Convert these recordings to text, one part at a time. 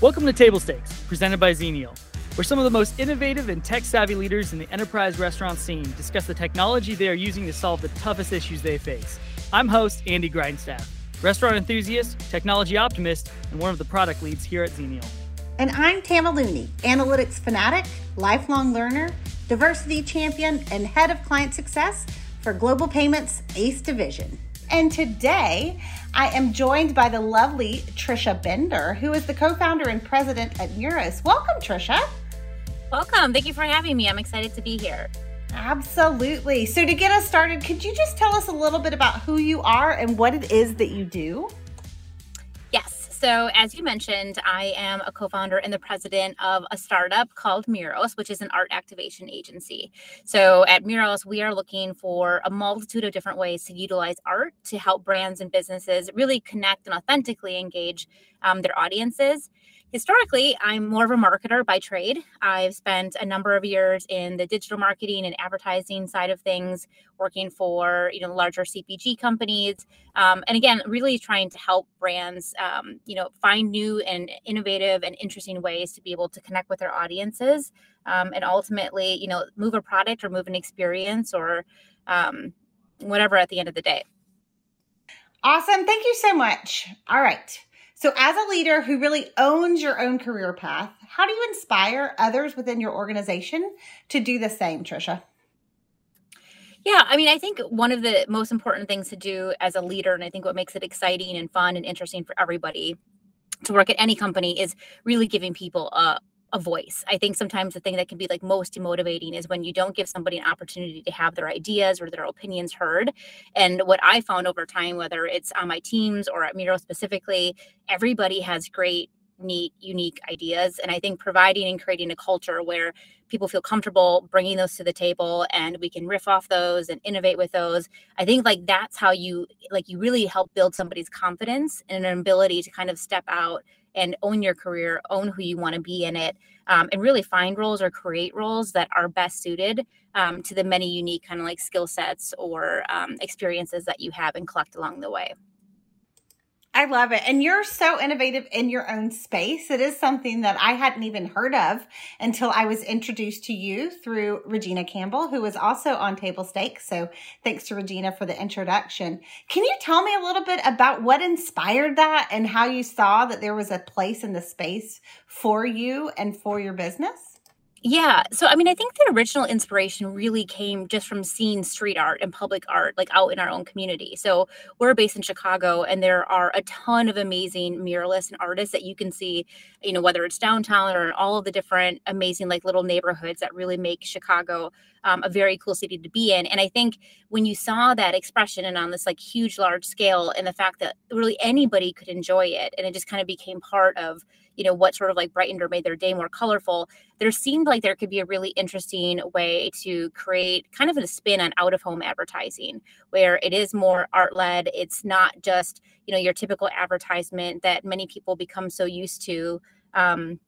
Welcome to Table Stakes, presented by Xenial, where some of the most innovative and tech savvy leaders in the enterprise restaurant scene discuss the technology they are using to solve the toughest issues they face. I'm host Andy Grindstaff, restaurant enthusiast, technology optimist, and one of the product leads here at Xenial. And I'm Tama Looney, analytics fanatic, lifelong learner, diversity champion, and head of client success for Global Payments ACE Division. And today, I am joined by the lovely Trisha Bender, who is the co founder and president at Muros. Welcome, Trisha. Welcome. Thank you for having me. I'm excited to be here. Absolutely. So, to get us started, could you just tell us a little bit about who you are and what it is that you do? So, as you mentioned, I am a co founder and the president of a startup called Muros, which is an art activation agency. So, at Muros, we are looking for a multitude of different ways to utilize art to help brands and businesses really connect and authentically engage um, their audiences historically, I'm more of a marketer by trade. I've spent a number of years in the digital marketing and advertising side of things, working for you know larger CPG companies, um, and again, really trying to help brands, um, you know, find new and innovative and interesting ways to be able to connect with their audiences, um, and ultimately, you know, move a product or move an experience or um, whatever at the end of the day. Awesome. Thank you so much. All right. So, as a leader who really owns your own career path, how do you inspire others within your organization to do the same, Trisha? Yeah, I mean, I think one of the most important things to do as a leader, and I think what makes it exciting and fun and interesting for everybody to work at any company is really giving people a, a voice. I think sometimes the thing that can be like most demotivating is when you don't give somebody an opportunity to have their ideas or their opinions heard. And what I found over time, whether it's on my teams or at Muros specifically, everybody has great, neat, unique ideas. And I think providing and creating a culture where people feel comfortable bringing those to the table and we can riff off those and innovate with those. I think like that's how you like you really help build somebody's confidence and an ability to kind of step out and own your career, own who you want to be in it, um, and really find roles or create roles that are best suited um, to the many unique kind of like skill sets or um, experiences that you have and collect along the way. I love it. And you're so innovative in your own space. It is something that I hadn't even heard of until I was introduced to you through Regina Campbell, who was also on Table Stakes. So thanks to Regina for the introduction. Can you tell me a little bit about what inspired that and how you saw that there was a place in the space for you and for your business? Yeah. So, I mean, I think the original inspiration really came just from seeing street art and public art like out in our own community. So, we're based in Chicago and there are a ton of amazing muralists and artists that you can see, you know, whether it's downtown or all of the different amazing like little neighborhoods that really make Chicago um, a very cool city to be in. And I think when you saw that expression and on this like huge, large scale, and the fact that really anybody could enjoy it and it just kind of became part of, you know what sort of like brightened or made their day more colorful there seemed like there could be a really interesting way to create kind of a spin on out of home advertising where it is more art led it's not just you know your typical advertisement that many people become so used to um,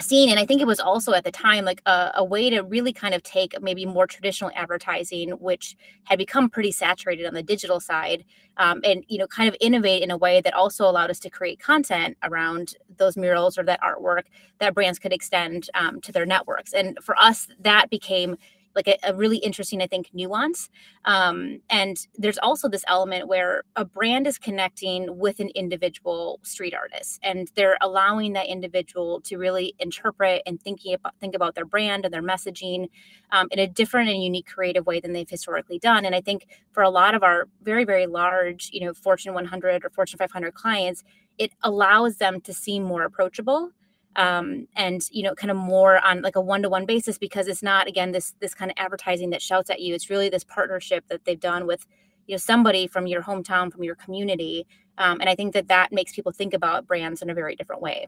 seen and i think it was also at the time like a, a, way to really kind of take maybe more traditional advertising which had become pretty saturated on the digital side um, and you know kind of innovate in a way that also allowed us to create content around those murals or that artwork that brands could extend um, to their networks. And for us that became like a, a really interesting, I think, nuance. Um, and there's also this element where a brand is connecting with an individual street artist, and they're allowing that individual to really interpret and thinking about think about their brand and their messaging um, in a different and unique, creative way than they've historically done. And I think for a lot of our very, very large, you know, Fortune 100 or Fortune 500 clients, it allows them to seem more approachable um, and you know kind of more on like a one-to-one basis because it's not again this this kind of advertising that shouts at you. It's really this partnership that they've done with you know somebody from your hometown from your community um, and i think that that makes people think about brands in a very different way.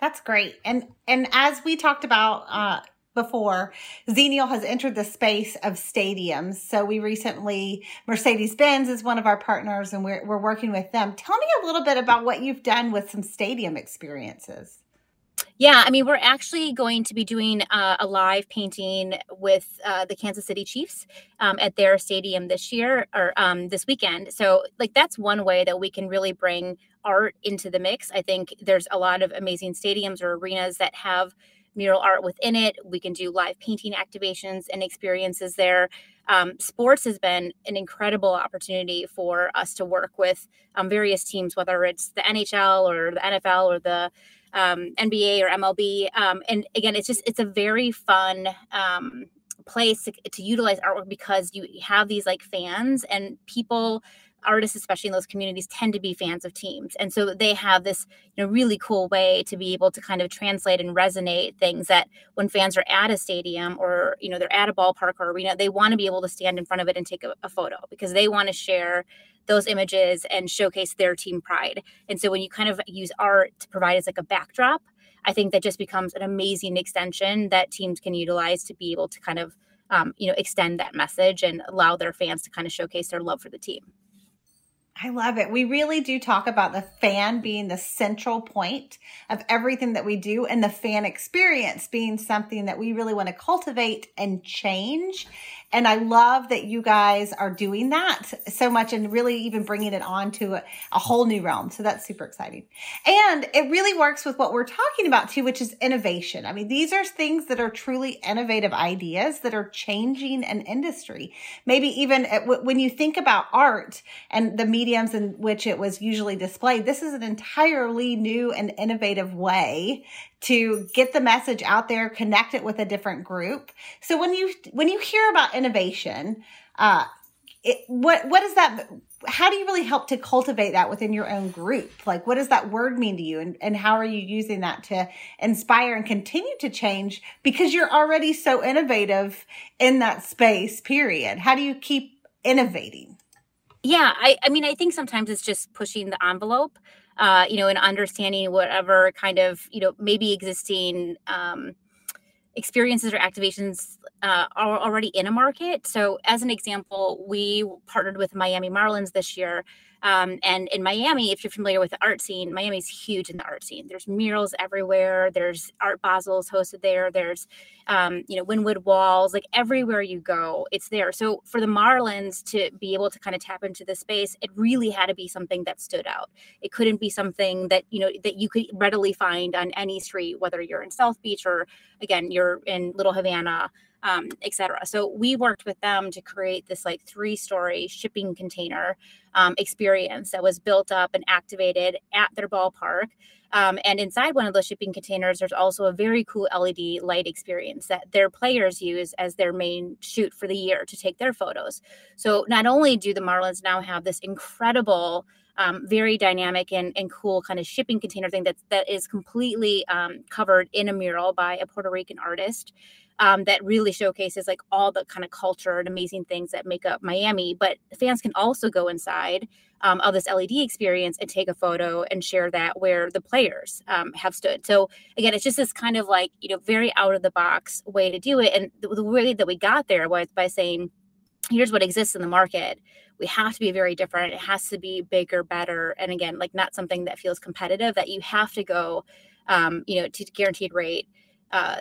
That's great. And and as we talked about uh before, Xenial has entered the space of stadiums. So we recently, Mercedes Benz is one of our partners and we're, we're working with them. Tell me a little bit about what you've done with some stadium experiences. Yeah, I mean, we're actually going to be doing uh, a live painting with uh, the Kansas City Chiefs um, at their stadium this year or um, this weekend. So, like, that's one way that we can really bring art into the mix. I think there's a lot of amazing stadiums or arenas that have mural art within it. We can do live painting activations and experiences there. Um, sports has been an incredible opportunity for us to work with um, various teams, whether it's the NHL or the NFL or the um, NBA or MLB. Um, and again, it's just it's a very fun um, place to, to utilize artwork because you have these like fans and people artists especially in those communities tend to be fans of teams and so they have this you know really cool way to be able to kind of translate and resonate things that when fans are at a stadium or you know they're at a ballpark or arena they want to be able to stand in front of it and take a, a photo because they want to share those images and showcase their team pride. And so when you kind of use art to provide as like a backdrop, I think that just becomes an amazing extension that teams can utilize to be able to kind of um, you know extend that message and allow their fans to kind of showcase their love for the team. I love it. We really do talk about the fan being the central point of everything that we do and the fan experience being something that we really want to cultivate and change. And I love that you guys are doing that so much and really even bringing it on to a, a whole new realm. So that's super exciting. And it really works with what we're talking about too, which is innovation. I mean, these are things that are truly innovative ideas that are changing an industry. Maybe even when you think about art and the mediums in which it was usually displayed, this is an entirely new and innovative way to get the message out there, connect it with a different group. So when you when you hear about innovation, uh, it, what what is that? How do you really help to cultivate that within your own group? Like, what does that word mean to you, and and how are you using that to inspire and continue to change? Because you're already so innovative in that space. Period. How do you keep innovating? Yeah, I, I mean, I think sometimes it's just pushing the envelope uh, you know, and understanding whatever kind of, you know, maybe existing um, experiences or activations uh, are already in a market. So, as an example, we partnered with Miami Marlins this year um, and in Miami, if you're familiar with the art scene, Miami's huge in the art scene. There's murals everywhere. There's Art Basels hosted there. There's, um, you know, Wynwood Walls. Like everywhere you go, it's there. So for the Marlins to be able to kind of tap into the space, it really had to be something that stood out. It couldn't be something that you know that you could readily find on any street, whether you're in South Beach or again you're in Little Havana um, etc. So we worked with them to create this like three story shipping container um, experience that was built up and activated at their ballpark. Um, and inside one of those shipping containers, there's also a very cool LED light experience that their players use as their main shoot for the year to take their photos. So not only do the Marlins now have this incredible um, very dynamic and, and cool kind of shipping container thing that that is completely um, covered in a mural by a Puerto Rican artist um, that really showcases like all the kind of culture and amazing things that make up Miami. But fans can also go inside um, of this LED experience and take a photo and share that where the players um, have stood. So again, it's just this kind of like you know very out of the box way to do it. And the, the way that we got there was by saying, here's what exists in the market. We have to be very different. It has to be bigger, better, and again, like not something that feels competitive. That you have to go, um, you know, to Guaranteed Rate. Uh,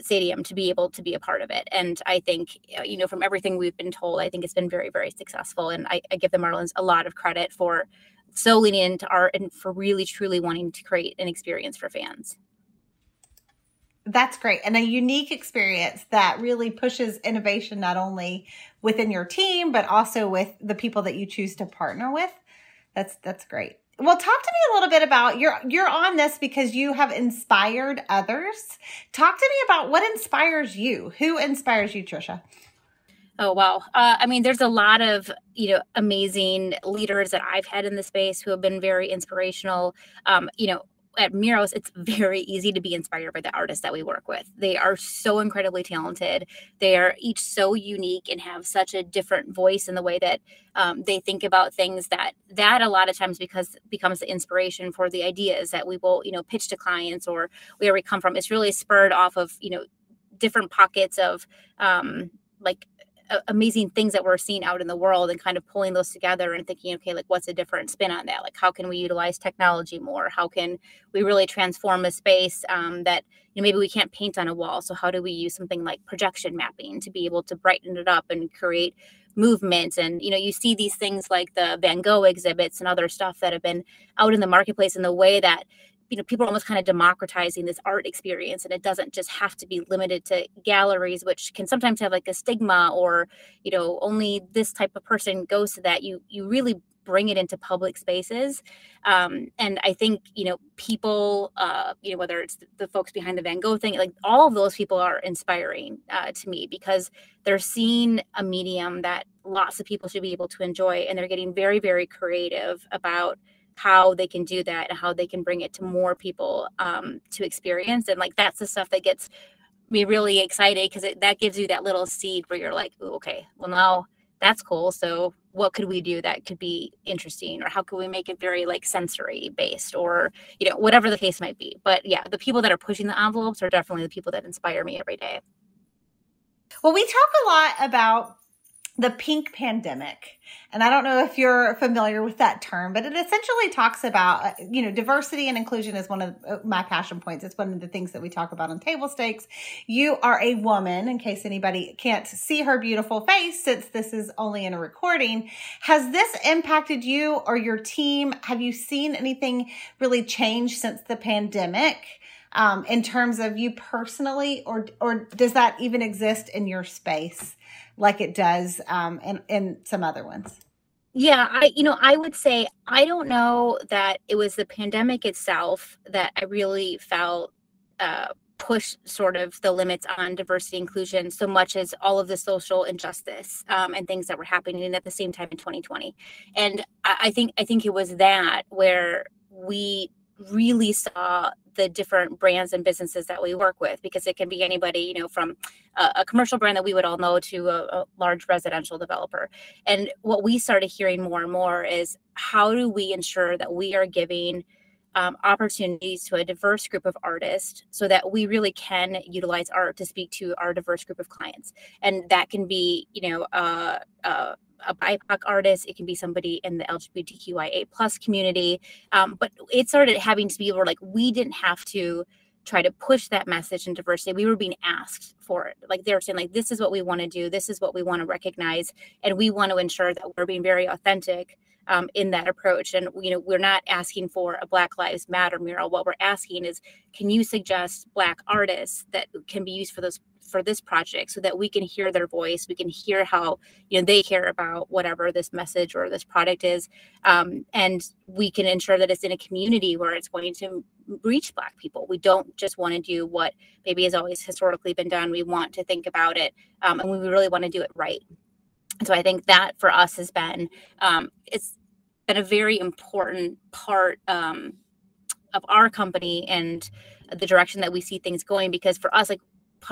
stadium to be able to be a part of it. And I think, uh, you know, from everything we've been told, I think it's been very, very successful. And I, I give the Marlins a lot of credit for so leaning into art and for really, truly wanting to create an experience for fans. That's great. And a unique experience that really pushes innovation not only within your team, but also with the people that you choose to partner with. That's that's great. Well, talk to me a little bit about you're you're on this because you have inspired others. Talk to me about what inspires you. Who inspires you, Trisha? Oh wow! Uh, I mean, there's a lot of you know amazing leaders that I've had in the space who have been very inspirational. Um, you know, at Muros, it's very easy to be inspired by the artists that we work with. They are so incredibly talented. They are each so unique and have such a different voice in the way that um, they think about things. That that a lot of times because becomes the inspiration for the ideas that we will you know pitch to clients or where we come from. It's really spurred off of you know different pockets of um, like amazing things that we're seeing out in the world and kind of pulling those together and thinking okay like what's a different spin on that? Like how can we utilize technology more? How can we really transform a space um, that you know maybe we can't paint on a wall? So how do we use something like projection mapping to be able to brighten it up and create movement? And you know you see these things like the van gogh exhibits and other stuff that have been out in the marketplace in the way that you know people are almost kind of democratizing this art experience and it doesn't just have to be limited to galleries which can sometimes have like a stigma or you know only this type of person goes to that. You you really bring it into public spaces. Um, and i think you know people uh, you know whether it's the folks behind the van gogh thing like all of those people are inspiring uh, to me because they're seeing a medium that lots of people should be able to enjoy and they're getting very very creative about how they can do that and how they can bring it to more people um, to experience. And like that's the stuff that gets me really excited because that gives you that little seed where you're like, okay, well now that's cool. So what could we do that could be interesting or how could we make it very like sensory based or you know whatever the case might be but yeah the people that are pushing the envelopes are definitely the people that inspire me every day well we talk a lot about the pink pandemic. And I don't know if you're familiar with that term, but it essentially talks about, uh, you know, diversity and inclusion is one of uh, my passion points. It's one of the things that we talk about on table stakes. You are a woman, in case anybody can't see her beautiful face, since this is only in a recording. Has this impacted you or your team? Have you seen anything really change since the pandemic? Um, in terms of you personally, or or does that even exist in your space? like it does um, in, in some other ones? Yeah, I you know, I would say I don't know that it was the pandemic itself that I really felt uh, push sort of the limits on diversity inclusion so much as all of the social injustice um, and things that were happening at the same time in 2020 and I, I think i think it was that where we really saw the different brands and businesses that we work with because it can be anybody you know from a, a commercial brand that we would all know to a, a, large residential developer. And what we started hearing more and more is how do we ensure that we are giving um, opportunities to a diverse group of artists so that we really can utilize art to speak to our diverse group of clients? And that can be you know uh, uh, a BIPOC artist, it can be somebody in the LGBTQIA plus community. Um, but it started having to be where like we didn't have to try to push that message and diversity. We were being asked for it. Like they were saying, like, this is what we want to do, this is what we want to recognize, and we want to ensure that we're being very authentic um, in that approach. And you know, we're not asking for a Black Lives Matter mural. What we're asking is, can you suggest Black artists that can be used for those for this project so that we can hear their voice we can hear how you know they care about whatever this message or this product is um, and we can ensure that it's in a community where it's going to reach black people. We don't just want to do what maybe has always historically been done. We want to think about it um, and we really want to do it right. So i think that for us has been um, it's been a very important part um, of our company and the direction that we see things going because for us like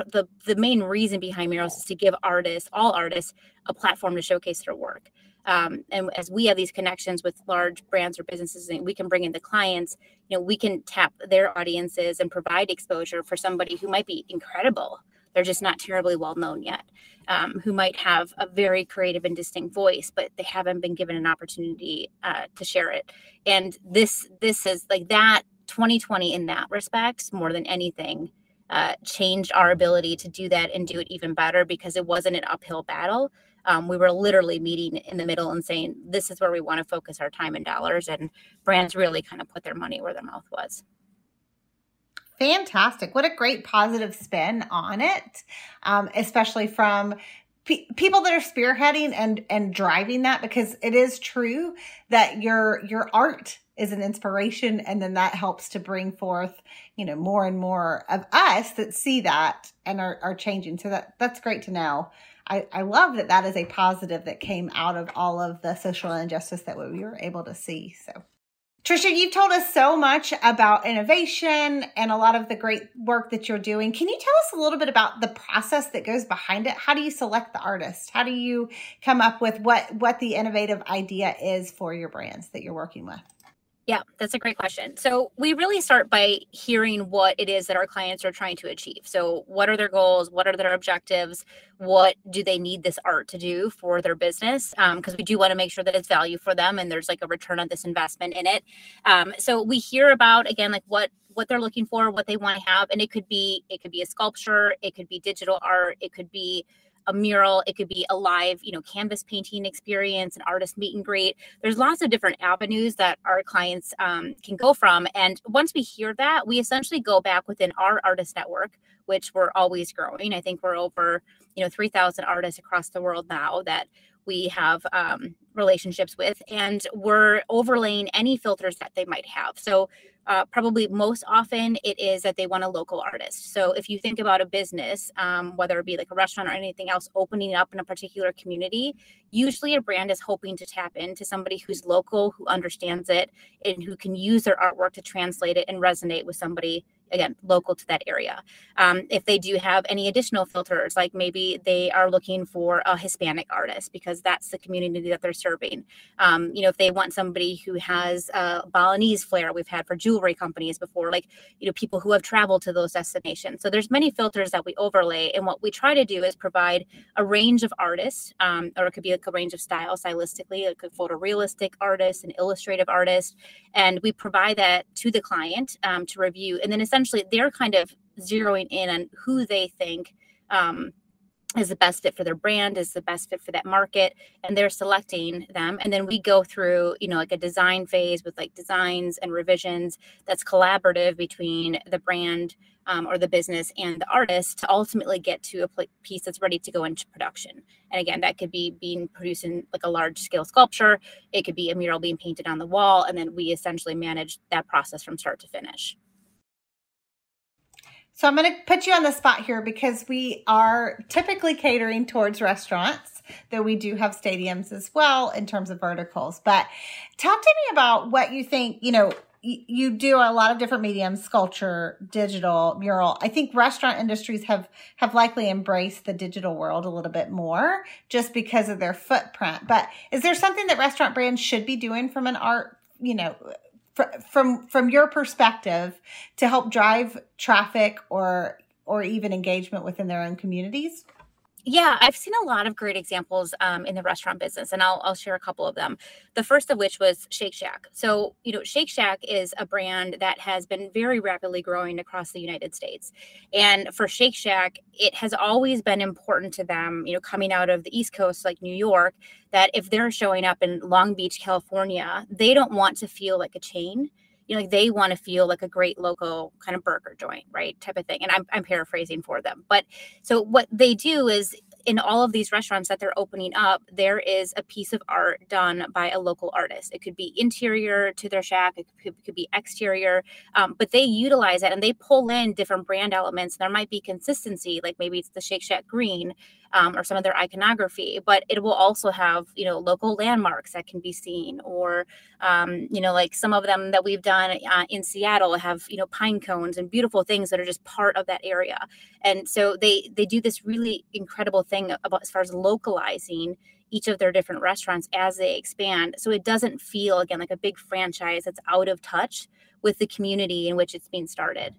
the the main reason behind murals is to give artists, all artists, a platform to showcase their work. Um, and as we have these connections with large brands or businesses, and we can bring in the clients, you know, we can tap their audiences and provide exposure for somebody who might be incredible. They're just not terribly well known yet, um, who might have a very creative and distinct voice, but they haven't been given an opportunity uh, to share it. And this this is like that 2020 in that respect more than anything uh, changed our ability to do that and do it even better because it wasn't an uphill battle. Um, we were literally meeting in the middle and saying, this is where we want to focus our time and dollars. And brands really kind of put their money where their mouth was. Fantastic. What a great positive spin on it, um, especially from pe- people that are spearheading and, and driving that because it is true that your, your art is an inspiration and then that helps to bring forth you know more and more of us that see that and are, are changing so that that's great to know I, I love that that is a positive that came out of all of the social injustice that we were able to see so Trisha, you've told us so much about innovation and a lot of the great work that you're doing. Can you tell us a little bit about the process that goes behind it? How do you select the artist? How do you come up with what what the innovative idea is for your brands that you're working with? Yeah, that's a great question. So we really start by hearing what it is that our clients are trying to achieve. So what are their goals? What are their objectives? What do they need this art to do for their business? Because um, we do want to make sure that it's value for them and there's like a return on this investment in it. Um, so we hear about again like what what they're looking for, what they want to have, and it could be it could be a sculpture, it could be digital art, it could be a mural it could be a live you know canvas painting experience an artist meet and greet. There's lots of different avenues that our clients um, can go from and once we hear that we essentially go back within our artist network which we're always growing. I think we're over you know 3000 artists across the world now that we have um, relationships with and we're overlaying any filters that they might have so uh, probably most often it is that they want a local artist. So if you think about a business, um, whether it be like a restaurant or anything else opening up in a particular community, usually a brand is hoping to tap into somebody who's local, who understands it, and who can use their artwork to translate it and resonate with somebody again local to that area. Um, if they do have any additional filters like maybe they are looking for a hispanic artist because that's the community that they're serving. Um, you know if they want somebody who has a balinese flair we've had for jewelry companies before like you know people who have traveled to those destinations. So there's many filters that we overlay and what we try to do is provide a range of artists um, or it could be like a range of styles stylistically like a photorealistic artist an illustrative artist and we provide that to the client um, to review. And then essentially they're kind of zeroing in on who they think um, is the best fit for their brand is the best fit for that market and they're selecting them. And then we go through you know like a design phase with like designs and revisions that's collaborative between the brand um, or the business and the artist to ultimately get to a piece that's ready to go into production. And again that could be being produced in like a large scale sculpture. It could be a mural being painted on the wall and then we essentially manage that process from start to finish so I'm going to put you on the spot here because we are typically catering towards restaurants, though we do have stadiums as well in terms of verticals. But talk to me about what you think, you know, you do a lot of different mediums sculpture digital mural i think restaurant industries have have likely embraced the digital world a little bit more just because of their footprint but is there something that restaurant brands should be doing from an art you know from from your perspective to help drive traffic or or even engagement within their own communities? Yeah, I've seen a lot of great examples um, in the restaurant business, and I'll, I'll share a couple of them. The first of which was Shake Shack. So, you know, Shake Shack is a brand that has been very rapidly growing across the United States. And for Shake Shack, it has always been important to them, you know, coming out of the East Coast, like New York, that if they're showing up in Long Beach, California, they don't want to feel like a chain you know, like they want to feel like a great local kind of burger joint, right? Type of thing. And I'm, I'm paraphrasing for them. But so what they do is in all of these restaurants that they're opening up, there is a piece of art done by a local artist. It could be interior to their shack, it could, could be exterior, um, but they utilize it and they pull in different brand elements. There might be consistency, like maybe it's the Shake Shack green um, or some of their iconography, but it will also have, you know, local landmarks that can be seen, or, um, you know, like some of them that we've done uh, in Seattle have, you know, pine cones and beautiful things that are just part of that area. And so they they do this really incredible thing about as far as localizing each of their different restaurants as they expand. So it doesn't feel again like a big franchise that's out of touch with the community in which it's being started.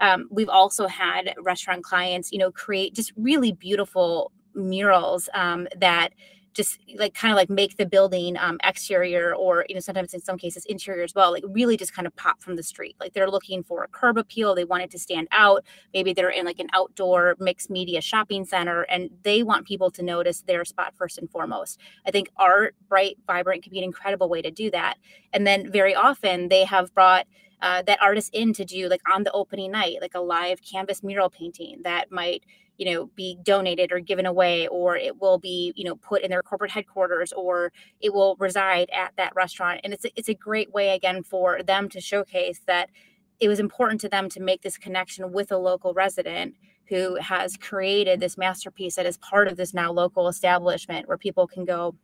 Um, we've also had restaurant clients, you know, create just really beautiful murals um, that just like kind of like make the building um, exterior or you know sometimes in some cases interior as well like really just kind of pop from the street. Like they're looking for a curb appeal they want it to stand out maybe they're in like an outdoor mixed media shopping center and they want people to notice their spot first and foremost. I think art bright vibrant can be an incredible way to do that. And then very often they have brought uh, that artist in to do like on the opening night like a live canvas mural painting that might you know be donated or given away or it will be you know put in their corporate headquarters or it will reside at that restaurant. And it's a, it's a great way again for them to showcase that it was important to them to make this connection with a local resident who has created this masterpiece that is part of this now local establishment where people can go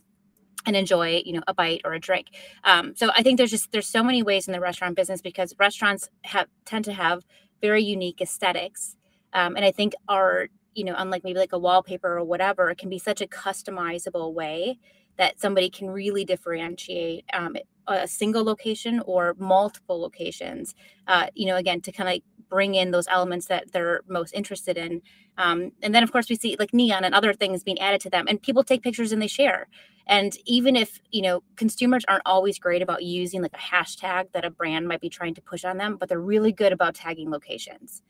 and enjoy you know a bite or a drink. Um, so i think there's just there's so many ways in the restaurant business because restaurants have tend to have very unique aesthetics. Um, and i think our you know, unlike maybe like a wallpaper or whatever, it can be such a customizable way that somebody can really differentiate um, a single location or multiple locations uh, you know again to kind of bring in those elements that they're most interested in. Um, and then of course we see like neon and other things being added to them and people take pictures and they share. And even if you know consumers aren't always great about using like a hashtag that a brand might be trying to push on them but they're really good about tagging locations.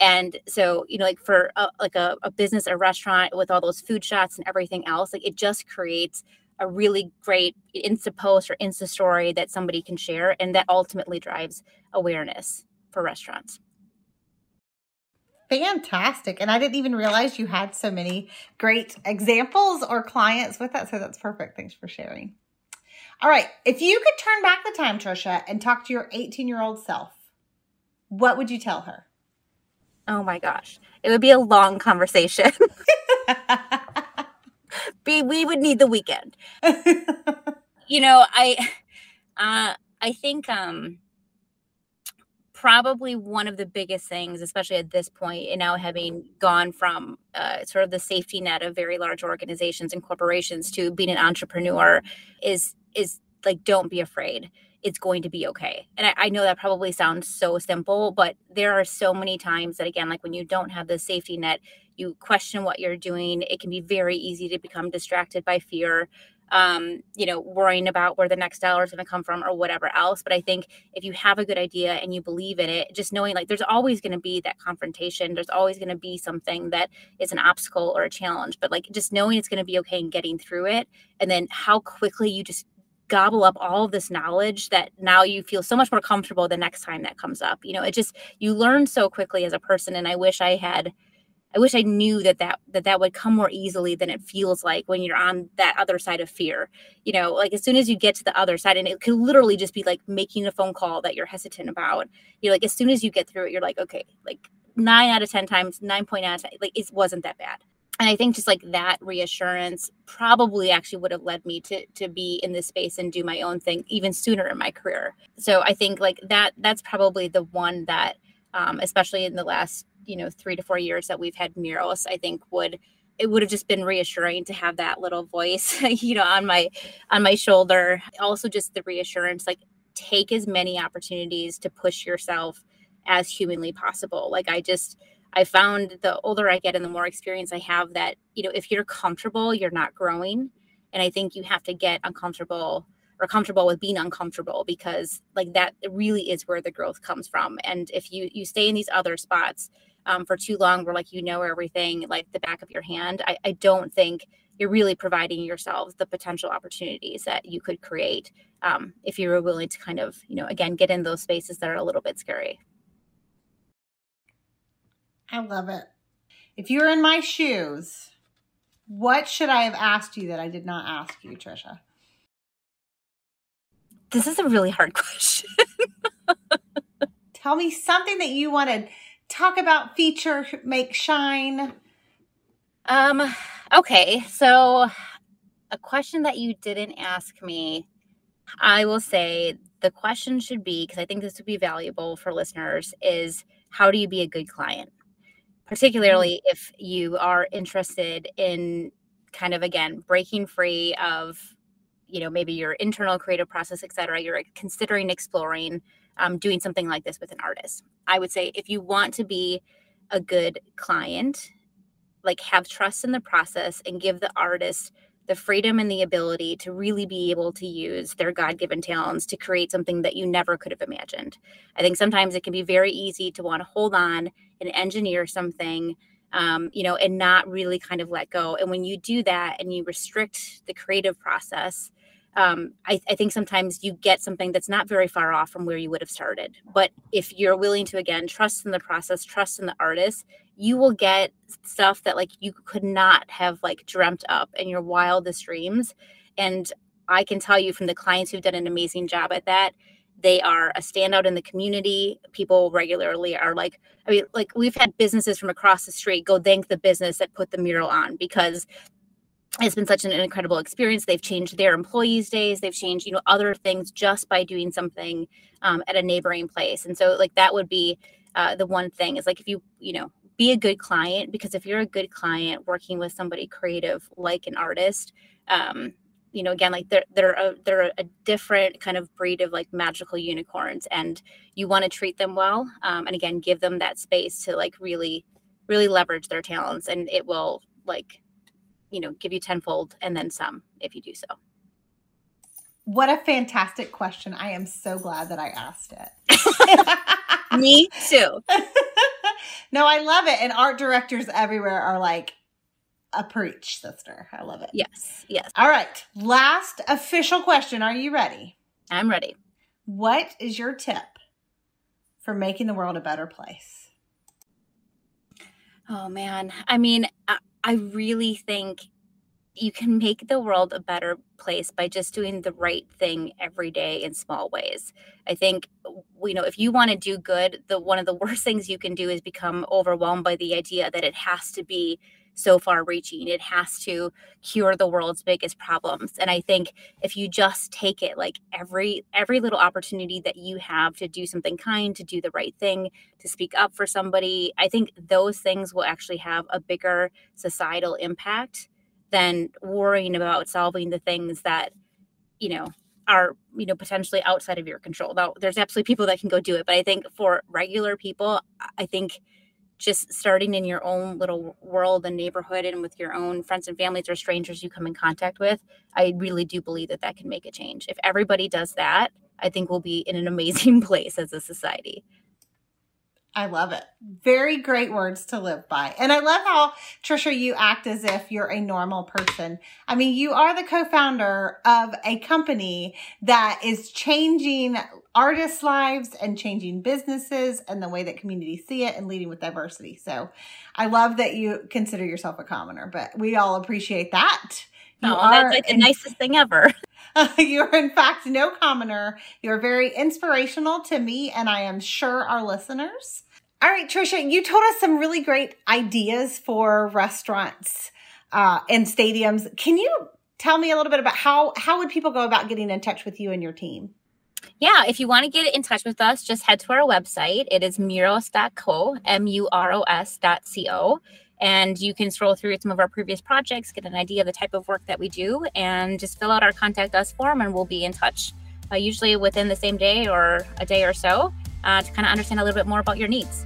And so you know like for a, like a, a business a restaurant with all those food shots and everything else like it just creates a really great insta post or insta story that somebody can share and that ultimately drives awareness for restaurants fantastic. And i didn't even realize you had so many great examples or clients with that. So that's perfect. Thanks for sharing. All right. If you could turn back the time trisha and talk to your 18 year old self what would you tell her? Oh my gosh. It would be a long conversation. Be we would need the weekend. You know i uh i think um probably one of the biggest things, especially at this point, and now having gone from uh, sort of the safety net of very large organizations and corporations to being an entrepreneur, is is like don't be afraid. It's going to be okay. And I, I know that probably sounds so simple, but there are so many times that again, like when you don't have the safety net, you question what you're doing. It can be very easy to become distracted by fear um, you know, worrying about where the next dollar is going to come from or whatever else. But I think if you have a good idea and you believe in it, just knowing like there's always going to be that confrontation, there's always going to be something that is an obstacle or a challenge, but like just knowing it's going to be okay and getting through it. And then how quickly you just gobble up all of this knowledge that now you feel so much more comfortable the next time that comes up. You know, it just, you learn so quickly as a person. And I wish I had I wish I knew that that that that would come more easily than it feels like when you're on that other side of fear. You know, like as soon as you get to the other side, and it could literally just be like making a phone call that you're hesitant about. You know, like as soon as you get through it, you're like, okay, like nine out of ten times, nine point out of 10, like it wasn't that bad. And I think just like that reassurance probably actually would have led me to to be in this space and do my own thing even sooner in my career. So I think like that that's probably the one that um, especially in the last you know three to four years that we've had Muros i think would it would have just been reassuring to have that little voice you know on my on my shoulder. Also just the reassurance like take as many opportunities to push yourself as humanly possible. Like i just i found the older i get and the more experience i have that you know if you're comfortable you're not growing. And i think you have to get uncomfortable or comfortable with being uncomfortable because like that really is where the growth comes from. And if you you stay in these other spots um, for too long where like you know everything like the back of your hand I, I don't think you're really providing yourselves the potential opportunities that you could create um, if you were willing to kind of you know again get in those spaces that are a little bit scary. I love it. If you're in my shoes what should i have asked you that i did not ask you trisha this is a really hard question. Tell me something that you wanted talk about feature make shine um okay so a question that you didn't ask me i will say the question should be because i think this would be valuable for listeners is how do you be a good client particularly mm-hmm. if you are interested in kind of again breaking free of you know maybe your internal creative process et cetera you're considering exploring um, doing something like this with an artist. I would say if you want to be a good client, like have trust in the process and give the artist the freedom and the ability to really be able to use their God given talents to create something that you never could have imagined. I think sometimes it can be very easy to want to hold on and engineer something. Um, you know, and not really kind of let go. And when you do that and you restrict the creative process, um, I, I, think sometimes you get something that's not very far off from where you would have started. But if you're willing to, again, trust in the process, trust in the artist, you will get stuff that like you could not have like dreamt up in your wildest dreams. And I can tell you from the clients who've done an amazing job at that, they are a standout in the community. People regularly are like, I mean, like we've had businesses from across the street go thank the business that put the mural on because it's been such an incredible experience. They've changed their employees' days. They've changed, you know, other things just by doing something um, at a neighboring place. And so, like, that would be uh, the one thing is like if you, you know, be a good client because if you're a good client working with somebody creative like an artist, um, you know, again, like they're they're a, they're a different kind of breed of like magical unicorns, and you want to treat them well, um, and again, give them that space to like really, really leverage their talents, and it will like, you know, give you tenfold and then some if you do so. What a fantastic question! I am so glad that I asked it. Me too. no, I love it, and art directors everywhere are like, a preach, sister. I love it. Yes, yes. All right. Last official question. Are you ready? I'm ready. What is your tip for making the world a better place? Oh, man. I mean, uh, I, really think you can make the world a better place by just doing the right thing every day in small ways. I think you know if you want to do good, the one of the worst things you can do is become overwhelmed by the idea that it has to be so far reaching. It has to cure the world's biggest problems. And I think if you just take it like every every little opportunity that you have to do something kind, to do the right thing, to speak up for somebody, I think those things will actually have a bigger societal impact than worrying about solving the things that, you know, are you know potentially outside of your control. Now, there's absolutely people that can go do it, but I think for regular people, I think just starting in your own little world and neighborhood and with your own friends and families or strangers you come in contact with, I really do believe that that can make a change. If everybody does that, I think we'll be in an amazing place as a society. I love it. Very great words to live by. And I love how, Trisha, you act as if you're a normal person. I mean, you are the co-founder of a company that is changing artists' lives and changing businesses and the way that communities see it and leading with diversity. So I love that you consider yourself a commoner, but we all appreciate that. You oh, that's like the nicest thing ever. you're in fact no commoner. You're very inspirational to me and I am sure our listeners. All right, Trisha, you told us some really great ideas for restaurants uh, and stadiums. Can you tell me a little bit about how how would people go about getting in touch with you and your team? Yeah, if you want to get in touch with us, just head to our website. It is muros.co, M U R O S.co. And you can scroll through some of our previous projects, get an idea of the type of work that we do, and just fill out our contact us form, and we'll be in touch uh, usually within the same day or a day or so uh, to kind of understand a little bit more about your needs.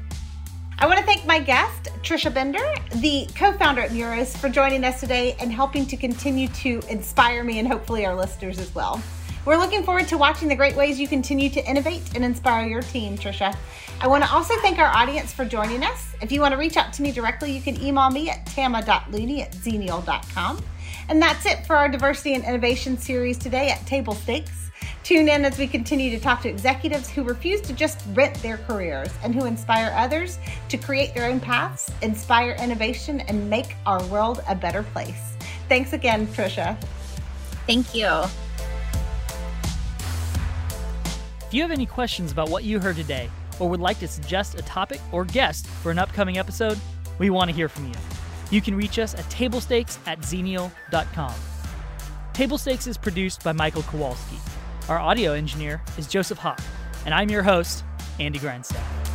I want to thank my guest, Trisha Bender, the co founder at Muros, for joining us today and helping to continue to inspire me and hopefully our listeners as well. We're looking forward to watching the great ways you continue to innovate and inspire your team, Trisha. I want to also thank our audience for joining us. If you want to reach out to me directly, you can email me at tama.looney at xenial.com. And that's it for our diversity and innovation series today at Table Stakes. Tune in as we continue to talk to executives who refuse to just rent their careers and who inspire others to create their own paths, inspire innovation, and make our world a better place. Thanks again, Trisha. Thank you. If you have any questions about what you heard today or would like to suggest a topic or guest for an upcoming episode, we want to hear from you. You can reach us at tablestakes at xenial.com. Table Stakes is produced by Michael Kowalski. Our audio engineer is Joseph Hawk, and I'm your host, Andy Grindstaff.